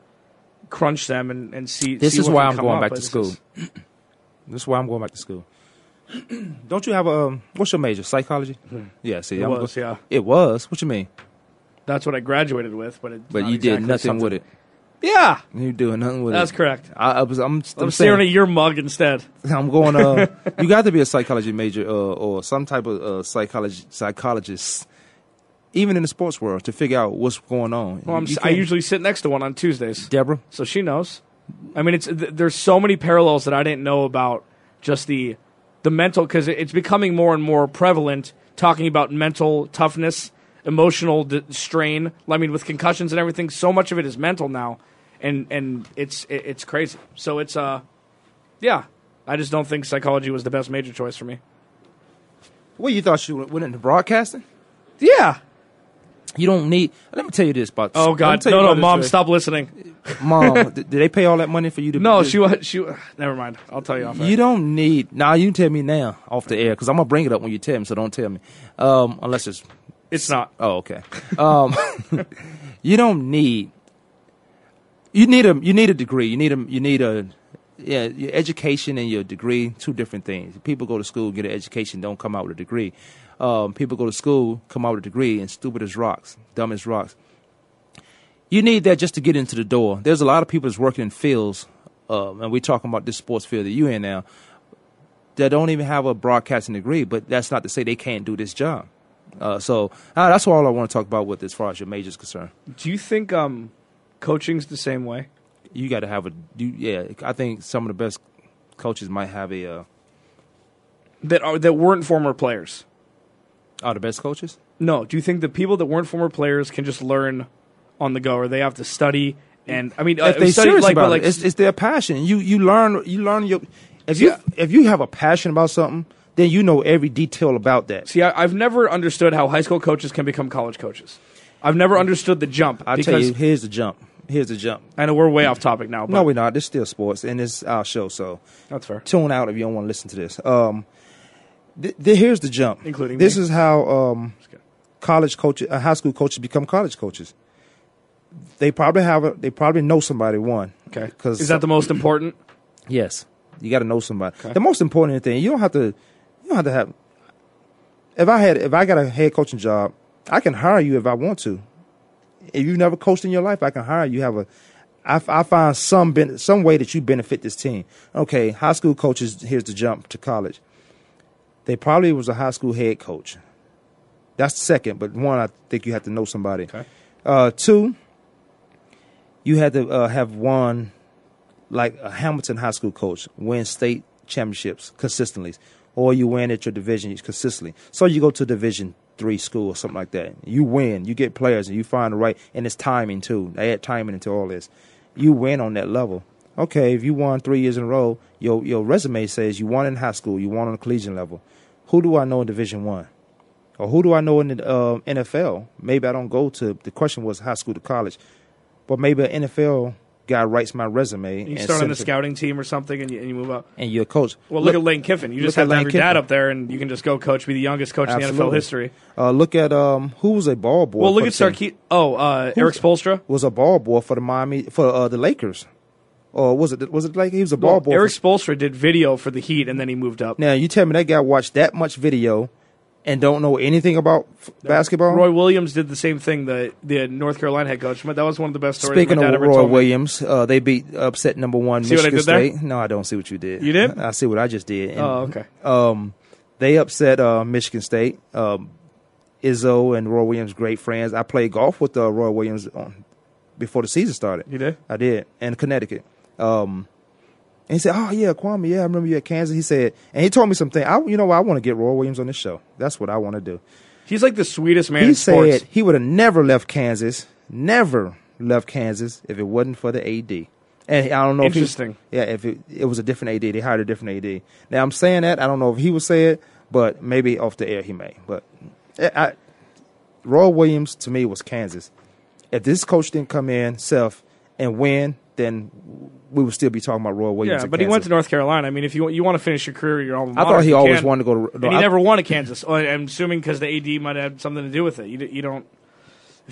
crunch them and, and see. This see is why I'm going up, back to school. is- [clears throat] this is why I'm going back to school. [clears throat] Don't you have a what's your major? Psychology? Hmm. Yeah, see, It I'm was, go- yeah. It was. What you mean? That's what I graduated with, but it, But you did nothing with it. Yeah, You doing nothing with that's it. That's correct. I, I was. I'm. I'm, I'm staring saying, at your mug instead. [laughs] I'm going. Uh, [laughs] you got to be a psychology major uh, or some type of uh, psychology psychologist, even in the sports world, to figure out what's going on. Well, I'm, I usually sit next to one on Tuesdays. Deborah. so she knows. I mean, it's th- there's so many parallels that I didn't know about just the the mental because it's becoming more and more prevalent talking about mental toughness, emotional d- strain. I mean, with concussions and everything, so much of it is mental now, and and it's it, it's crazy. So it's uh, yeah. I just don't think psychology was the best major choice for me. Well, you thought she went into broadcasting? Yeah. You don't need. Let me tell you this about. Oh God. No, no, mom, stop listening. Mom, [laughs] did, they pay all that money for you to? No, she was she. Never mind. I'll tell you off. air. You don't need. Now you can tell me now off the air because I'm gonna bring it up when you tell me. So don't tell me, um, unless it's. It's not. Oh, okay. Um, [laughs] you don't need. You need a. You need a degree. You need a. You need a. Yeah, your education and your degree, two different things. People go to school, get an education, don't come out with a degree. Um, people go to school, come out with a degree, and stupid as rocks, dumb as rocks. You need that just to get into the door. There's a lot of people that's working in fields, um, and we're talking about this sports field that you're in now. that don't even have a broadcasting degree, but that's not to say they can't do this job. Uh, so uh, that's all I want to talk about with as far as your major is concerned. Do you think um, coaching's the same way? You got to have a you, yeah. I think some of the best coaches might have a uh, that are that weren't former players. Are the best coaches? No. Do you think the people that weren't former players can just learn on the go, or they have to study? And I mean, if uh, they study, serious like, about like, it, it's, it's their passion. You you learn you learn your if you if you have a passion about something, then you know every detail about that. See, I, I've never understood how high school coaches can become college coaches. I've never understood the jump. I'll tell you, here's the jump. Here's the jump. I know we're way off topic now. But No, we're not. This still sports, and it's our show, so That's fair. tune out if you don't want to listen to this. Um, th- th- here's the jump. Including this me. is how um, college coaches, uh, high school coaches become college coaches. They probably have a, they probably know somebody one. Okay. Because Is that the most important? Yes, you got to know somebody. The most important thing you don't have to you don't have to have. If I had if I got a head coaching job, I can hire you if I want to. If you've never coached in your life, I can hire you. Have a I, I find some ben, some way that you benefit this team. Okay, high school coaches. Here's the jump to college. They probably was a high school head coach. That's the second, but one I think you have to know somebody. Okay. Uh, two, you had to uh, have won like a Hamilton High School coach win state championships consistently, or you win at your division consistently. So you go to Division three school or something like that. You win, you get players, and you find the right, and it's timing too. They add timing into all this. You win on that level. Okay, if you won three years in a row, your your resume says you won in high school, you won on the collegiate level. Who do I know in Division One? Or who do I know in the uh, NFL? Maybe I don't go to. The question was high school to college, but maybe an NFL guy writes my resume. You and start on the scouting team or something, and you, and you move up. and you're a coach. Well, look, at Lane Kiffin. You just look have at to have Lane your dad up there, and you can just go coach, be the youngest coach in the NFL history. Uh, look at um, who was a ball boy. Well, look at? Sarkeet. Oh, uh, Erik Spoelstra. was a ball boy for the Miami for uh, the Lakers, or was it was it like he was a ball Well, boy? Erik for, Spoelstra did video for the Heat, and then he moved up. now you tell me that guy watched that much video and don't know anything about f- basketball. Roy Williams did the same thing. The the North Carolina head coach. That was one of the best stories Speaking of ever Roy. Williams, uh, they beat upset number one See what I Michigan did there? State. No, I don't see what you did. You did? I see what I just did. And, Oh, okay. Um, they upset uh, Michigan State. Um, Izzo and Roy Williams, great friends. I played golf with uh, Roy Williams on, before the season started. You did? I did, in Connecticut. Um, and he said, "Oh yeah, Kwamie, yeah, I remember you at Kansas." He said, and he told me something. I, you know, what? I want to get Roy Williams on this show. That's what I want to do. He's like the sweetest man he in sports. said he would have never left Kansas, never left Kansas if it wasn't for the AD. And I don't know. Interesting. If he, yeah, if it, it was a different AD, they hired a different AD. Now I'm saying that I don't know if he would say it, but maybe off the air he may. But I, I, Roy Williams to me was Kansas. If this coach didn't come in, self, and win, then we would still be talking about Roy Williams. Yeah, but he went to North Carolina. I mean, if you you want to finish your career, at your alma I thought he always can. wanted to go to. and he I- never won at Kansas. Oh, I'm assuming because the AD might have something to do with it. You, you don't.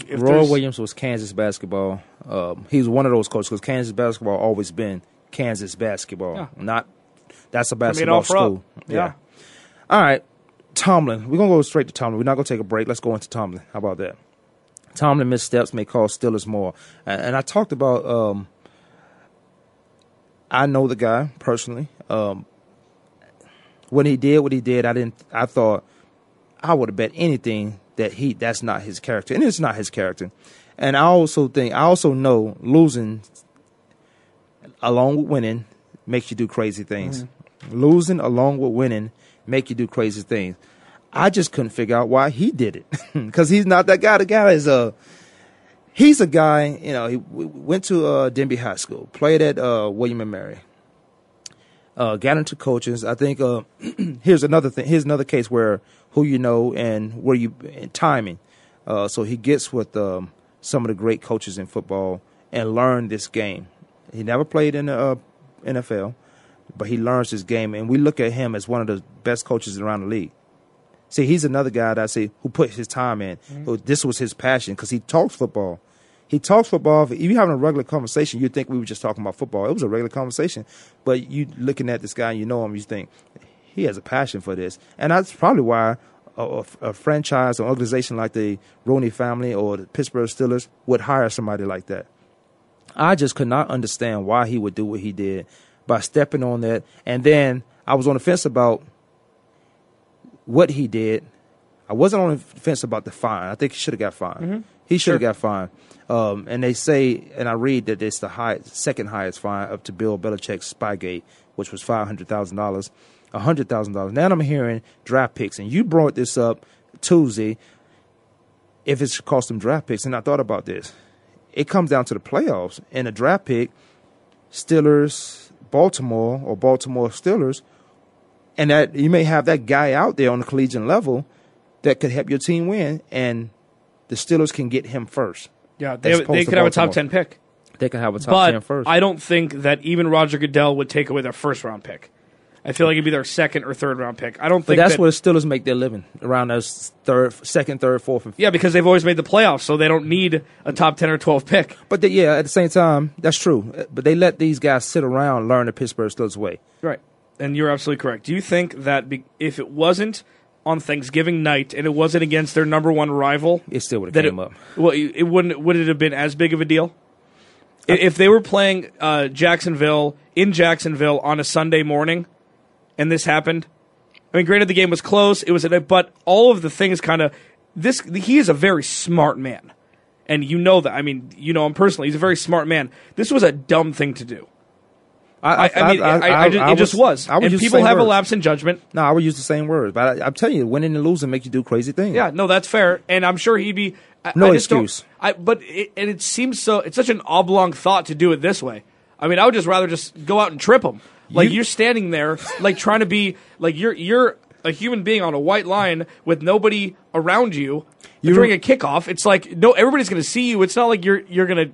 If Roy Williams was Kansas basketball. Um, he was one of those coaches because Kansas basketball always been Kansas basketball. Yeah. Not that's a basketball all school. Yeah. All right, Tomlin. We're gonna go straight to Tomlin. We're not gonna take a break. Let's go into Tomlin. How about that? Tomlin missteps may cost Steelers more. And, and I talked about. Um, I know the guy personally. Um, when he did what he did, I didn't. I thought I would have bet anything that he that's not his character, and it's not his character. And I also think I also know losing along with winning makes you do crazy things. Losing along with winning make you do crazy things. I just couldn't figure out why he did it [laughs] because he's not that guy. The guy is a he's a guy. You know, he went to uh, Denbigh High School, played at uh, William and Mary, uh, got into coaches. I think uh, [clears throat] here's another thing. Here's another case where who you know and where you and timing. Uh, so he gets with um, some of the great coaches in football and learned this game. He never played in the uh, NFL, but he learns this game, and we look at him as one of the best coaches around the league. See, he's another guy that I see who put his time in. Mm-hmm. Who, this was his passion because he talks football. He talks football. If you're having a regular conversation, you'd think we were just talking about football. It was a regular conversation, but you looking at this guy, you know him, you think he has a passion for this, and that's probably why a, a, franchise or organization like the Rooney family or the Pittsburgh Steelers would hire somebody like that. I just could not understand why he would do what he did by stepping on that. And then I was on the fence about what he did. I wasn't on the fence about the fine. I think he should have got fined. Mhm. He should have Sure. got fined. Um, and they say, and I read that it's the high, second highest fine up to Bill Belichick's Spygate, which was five hundred thousand dollars, hundred thousand dollars. Now I'm hearing draft picks, and you brought this up Tuesday. If it's cost them draft picks, and I thought about this, it comes down to the playoffs and a draft pick, Steelers, Baltimore, or Baltimore Steelers, and that you may have that guy out there on the collegiate level that could help your team win, and the Steelers can get him first. Yeah, they, they opposed to could have a top ten pick. They could have a top but ten first. I don't think that even Roger Goodell would take away their first round pick. I feel like it'd be their second or third round pick. I don't but think that's that, where the Steelers make their living around those third, second, third, fourth, and Yeah, because they've always made the playoffs, so they don't need a top ten or twelve pick. But they, yeah, at the same time, that's true. But they let these guys sit around, learn the Pittsburgh Steelers way. Right. And you're absolutely correct. Do you think that be, if it wasn't on Thanksgiving night and it wasn't against their number one rival, it still would have came it, up. Well, it wouldn't. Would it have been as big of a deal? I- If they were playing uh, Jacksonville in Jacksonville on a Sunday morning, and this happened, I mean, granted the game was close, it was, a, but all of the things kind of this. He is a very smart man, and you know that. I mean, you know him personally. He's a very smart man. This was a dumb thing to do. I, I, mean, I, I, just, it just was. I would and people have a lapse in judgment. No, I would use the same words. But I, I'm telling you, winning and losing make you do crazy things. Yeah, no, that's fair, and I'm sure he'd be. I, No I excuse. I but it, and it seems so. It's such an oblong thought to do it this way. I mean, I would just rather just go out and trip him. Like You- you, are standing there, like trying to be like you're you're a human being on a white line with nobody around you. You- during a kickoff, it's like no, everybody's going to see you. It's not like you're you're going to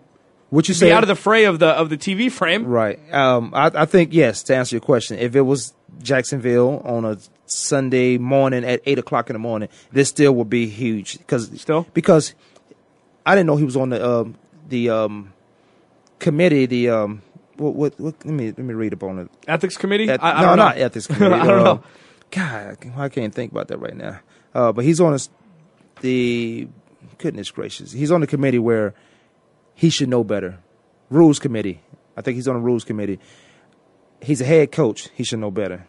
What you be say out of the fray of the of the TV frame. Right. Um, I, I think yes. To answer your question, if it was Jacksonville on a Sunday morning at eight o'clock in the morning, this still would be huge because still because I didn't know he was on the um, the um, committee. The um, what, what, what let me let me read up on it. Ethics committee? Eth- I- I no, don't know. ethics [laughs] committee. I don't Uh, know. God, I can't think about that right now. Uh, but he's on his, the goodness gracious, he's on the committee where he should know better. Rules committee. I think he's on the rules committee. He's a head coach. He should know better.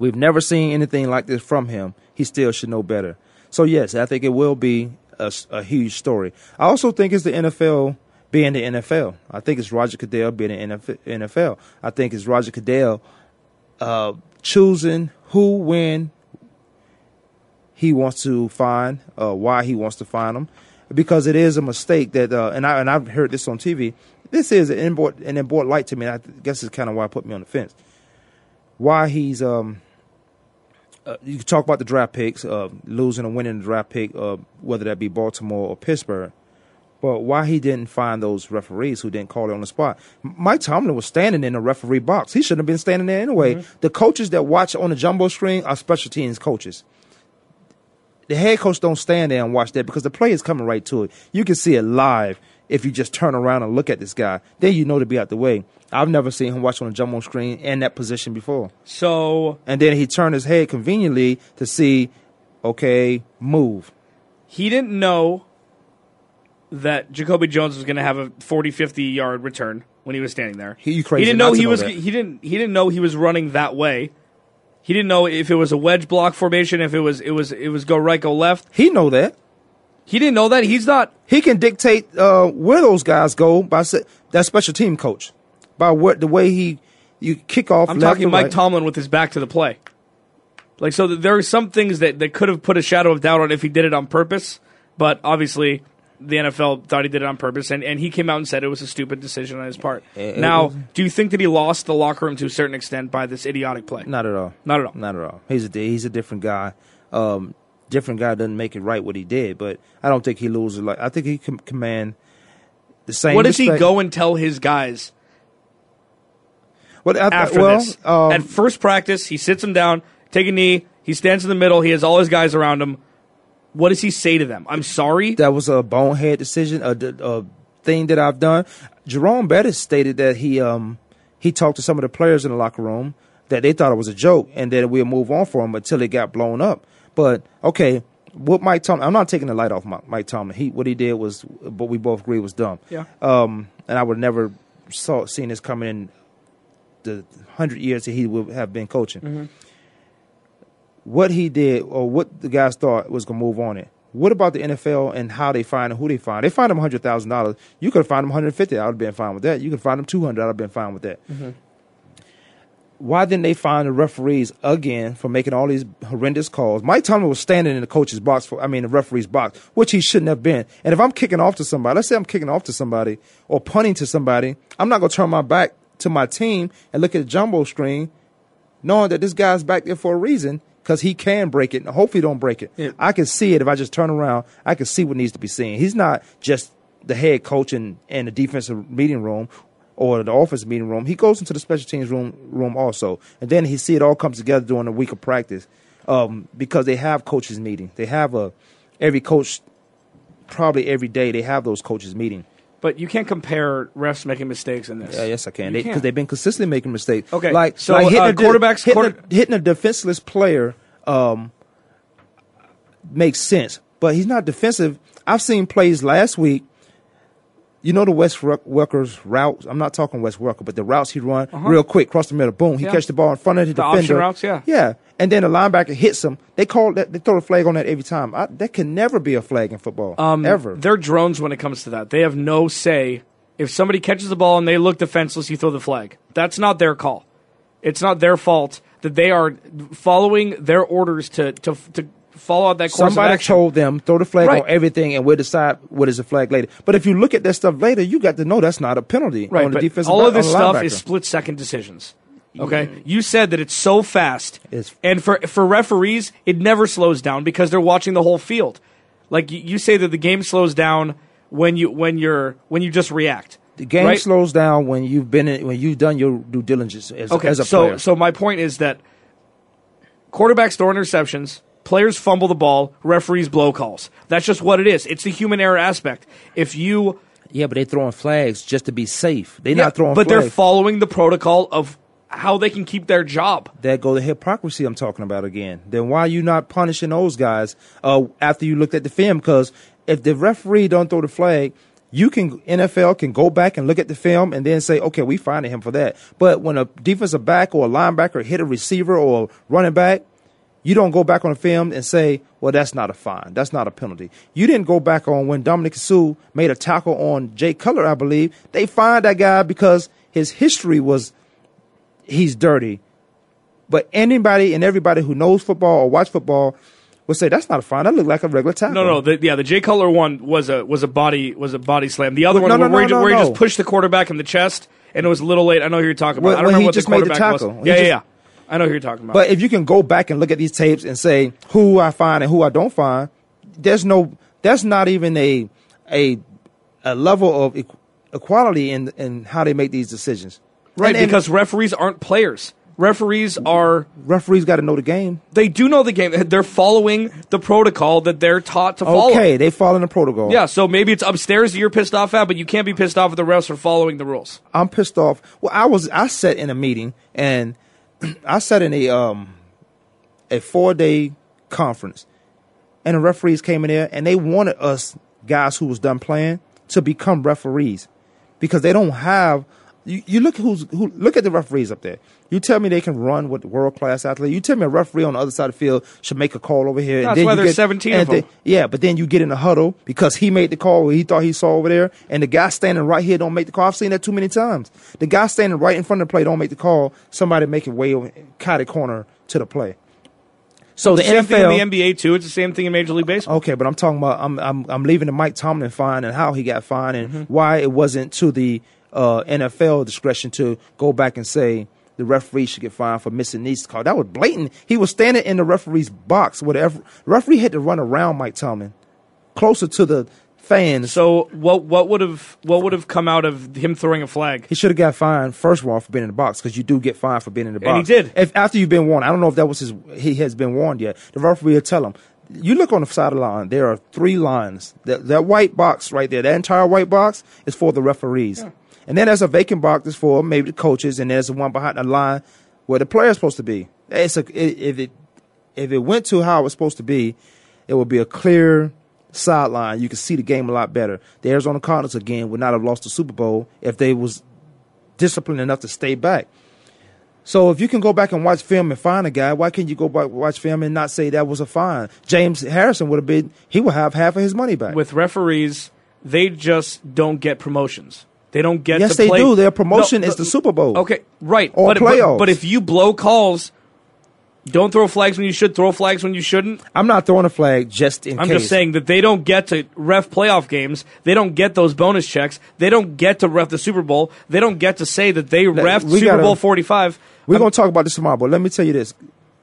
We've never seen anything like this from him. He still should know better. So yes, I think it will be a huge story. I also think it's the NFL being the NFL. I think it's Roger Goodell being the NFL. I think it's Roger Goodell uh, choosing who, when he wants to find, uh, why he wants to find them, because it is a mistake that, uh, and I and I've heard this on TV. This is an important an important light to me. And I guess it's kind of why it put me on the fence. Why he's um. Uh, you can talk about the draft picks, uh, losing or winning the draft pick, uh, whether that be Baltimore or Pittsburgh. But why he didn't find those referees who didn't call it on the spot? Mike Tomlin was standing in the referee box. He shouldn't have been standing there anyway. The coaches that watch on the jumbo screen are special teams coaches. The head coach don't stand there and watch that because the play is coming right to it. You can see it live if you just turn around and look at this guy. Then you know to be out the way. I've never seen him watch on a jumbo screen in that position before. So And then he turned his head conveniently to see, okay, move. he didn't know that Jacoby Jones was going to have a 40 50 yard return when he was standing there. He- you crazy He didn't know he know was that. he didn't he didn't know he was running that way. He didn't know if it was a wedge block formation, if it was it was it was go right go left. He know that. He didn't know that. He's not He can dictate uh, where those guys go by se- that special team coach, by what the way he you kick off. I'm talking Mike right. Tomlin with his back to the play. Like so, there are some things that, that could have put a shadow of doubt on if he did it on purpose, but obviously the NFL thought he did it on purpose, and, and he came out and said it was a stupid decision on his part. It now, was- do you think that he lost the locker room to a certain extent by this idiotic play? Not at all. Not at all. Not at all. He's a he's a different guy. Um, different guy doesn't make it right what he did, but I don't think he loses. Like I think he can command the same. what does he go and tell his guys Well, I, after well, this? um, At first practice, he sits him down, take a knee, he stands in the middle, he has all his guys around him. What does he say to them? I'm sorry. that was a bonehead decision, a, a thing that I've done. Jerome Bettis stated that he um he talked to some of the players in the locker room that they thought it was a joke and that we'll move on for him until it got blown up. But okay, what Mike Tomlin? I'm not taking the light off Mike, Mike Tomlin. He what he did was, but we both agree was dumb. Yeah. Um, and I would never saw seen this coming in the hundred years that he would have been coaching. Mm-hmm. What he did, or what the guys thought was going to move on it. What about the NFL and how they find and who they find? They find him hundred thousand dollars. You could find him one hundred fifty. I would have been fine with that. You could find him two hundred. I'd have been fine with that. Mm-hmm. Why didn't they find the referees again for making all these horrendous calls? Mike Tomlin was standing in the coach's box for, I mean, the referee's box, which he shouldn't have been. And if I'm kicking off to somebody, let's say I'm kicking off to somebody or punting to somebody, I'm not going to turn my back to my team and look at the jumbo screen, knowing that this guy's back there for a reason because he can break it. And hopefully, don't break it. I can see it if I just turn around. I can see what needs to be seen. He's not just the head coach in, in the defensive meeting room or the office meeting room. He goes into the special teams room room also, and then he see it all comes together during a week of practice um, because they have coaches meeting. They have a every coach probably every day they have those coaches meeting. But you can't compare refs making mistakes in this. Yeah, yes, I can. Because can't. they've been consistently making mistakes. Okay, like so, like hitting uh, a quarterbacks- hitting, quarter- a, hitting a defenseless player um, makes sense, but he's not defensive. I've seen plays last week. You know the Wes Welker's routes. I'm not talking Wes Welker, but the routes he run real quick, cross the middle, boom. He Uh-huh. Yeah. catch the ball in front of the, The defender. routes, yeah. yeah. And then the linebacker hits him. They call that. They throw a flag on that every time. I, that can never be a flag in football. Um, ever. They're drones when it comes to that. They have no say. If somebody catches the ball and they look defenseless, you throw the flag. That's not their call. It's not their fault that they are following their orders to to, to follow out that course Somebody told them throw the flag Right. on everything, and we'll decide what is a flag later. But if you look at that stuff later, you got to know that's not a penalty right, on the but defensive. all of this stuff linebacker. is split second decisions. Mm. Okay, you said that it's so fast, It's- and for for referees, it never slows down because they're watching the whole field. Like you, you say that the game slows down when you when you're when you just react. the game right? slows down when you've been in, when you've done your due diligence as, Okay, as a so player. so my point is that quarterbacks throw interceptions, players fumble the ball, referees blow calls. That's just what it is. It's the human error aspect. If you yeah, but they're throwing flags just to be safe. They're Yeah, not throwing. but flags. they're following the protocol of how they can keep their job. That go the hypocrisy I'm talking about again. Then why are you not punishing those guys uh, after you looked at the film? Because if the referee don't throw the flag, you can NFL can go back and look at the film and then say, okay, we finded him for that. But when a defensive back or a linebacker hit a receiver or a running back, you don't go back on the film and say, well, that's not a fine. That's not a penalty. You didn't go back on when Ndamukong Suh made a tackle on Jay Cutler, I believe. They fined that guy because his history was he's dirty. But anybody and everybody who knows football or watch football would say that's not a fine. That looked like a regular tackle. No, no, the, yeah, the Jay Cutler one was a was a body was a body slam. The other Well, one no, no, where, he, no, ju- no, where he just pushed the quarterback in the chest, and it was a little late. I know who you're talking about. When- I don't remember he what the just made the quarterback was. He Yeah, yeah, yeah. I know who you're talking about. But if you can go back and look at these tapes and say who I find and who I don't find, there's no. That's not even a a a level of equality in in how they make these decisions. right, And- and because referees aren't players. Referees are referees got to know the game. they do know the game. They're following the protocol that they're taught to follow. Okay, they follow the protocol. Yeah, so maybe it's upstairs that you're pissed off at, but you can't be pissed off at the refs for following the rules. I'm pissed off. Well, I was I sat in a meeting and I sat in a um a four day conference, and the referees came in there and they wanted us guys who was done playing to become referees because they don't have. You, you look who's who. Look at the referees up there. You tell me they can run with world class athlete. You tell me a referee on the other side of the field should make a call over here. That's and then why there's get, 17 and of them. yeah, but then you get in a huddle because he made the call where he thought he saw over there, and the guy standing right here don't make the call. I've seen that too many times. The guy standing right in front of the play don't make the call. Somebody make it way over, cut a corner to the play. So the same NFL, thing in the NBA too. It's the same thing in Major League Baseball. Okay, but I'm talking about I'm I'm I'm leaving the Mike Tomlin fine and how he got fined and Mm-hmm. why it wasn't to the uh, NFL discretion to go back and say the referee should get fined for missing these calls. That was blatant. He was standing in the referee's box. Whatever referee had to run around Mike Tomlin, closer to the fans. So what what would have what would have come out of him throwing a flag? He should have got fined first of all for being in the box because you do get fined for being in the And he box. did. If after you've been warned, I don't know if that was his. He has been warned yet. The referee will tell him. You look on the side of the line. There are three lines. That, that white box right there, that entire white box is for the referees, and then there's a vacant box that's for maybe the coaches, and there's the one behind the line where the player's supposed to be. It's a if it if it went to how it was supposed to be, it would be a clear sideline. You could see the game a lot better. The Arizona Cardinals again would not have lost the Super Bowl if they was disciplined enough to stay back. So if you can go back and watch film and find a guy, why can't you go back watch film and not say that was a fine? James Harrison would have been he would have half of his money back. With referees, they just don't get promotions. They don't get. yes, they do. Their promotion No, is the Super Bowl. Okay, right. Or but, but- playoffs. But, if you blow calls, don't throw flags when you should. Throw flags when you shouldn't. I'm not throwing a flag just in I'm case. just saying that they don't get to ref playoff games. They don't get those bonus checks. They don't get to ref the Super Bowl. They don't get to say that they ref Super gotta- Bowl 45. We're I'm- gonna talk about this tomorrow, but let me tell you this.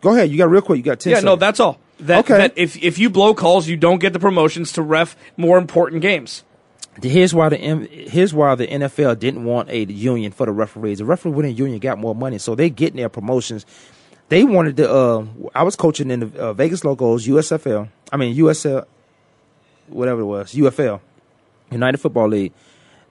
Go ahead. You got real quick. You got ten. Yeah, no, that's all. That, Okay. that if if you blow calls, you don't get the promotions to ref more important games. Here's why the here's why the NFL didn't want a union for the referees. The referee winning union got more money, so they getting their promotions. They wanted to. Uh, I was coaching in the uh, Vegas Locos USFL. I mean USL, whatever it was UFL, United Football League.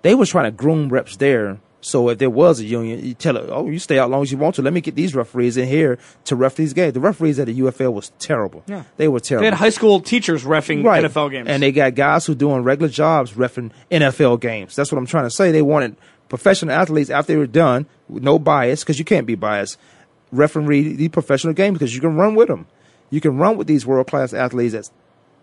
They was trying to groom reps there. So if there was a union, you tell it, oh, you stay out long as you want to. Let me get these referees in here to ref these games. The referees at the UFL was terrible. Yeah. They were terrible. They had high school teachers refing Right. NFL games. And they got guys who doing regular jobs refing NFL games. That's what I'm trying to say. They wanted professional athletes after they were done, no bias, because you can't be biased, referee the professional games because you can run with them. You can run with these world class athletes that's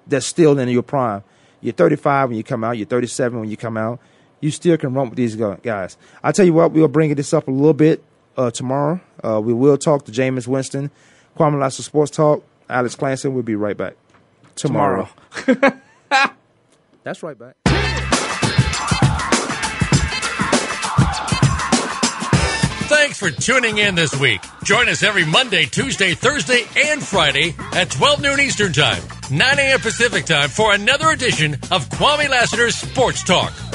that's still in your prime. You're 35 when you come out. You're 37 when you come out. You still can run with these guys. I tell you what, we'll bring this up a little bit uh, tomorrow. Uh, we will talk to Jameis Winston, Kwamie Lassiter Sports Talk. Alex Clancy. We'll be right back tomorrow. [laughs] That's right back. Thanks for tuning in this week. Join us every Monday, Tuesday, Thursday, and Friday at 12 noon Eastern Time, 9 a.m. Pacific Time for another edition of Kwamie Lassiter's Sports Talk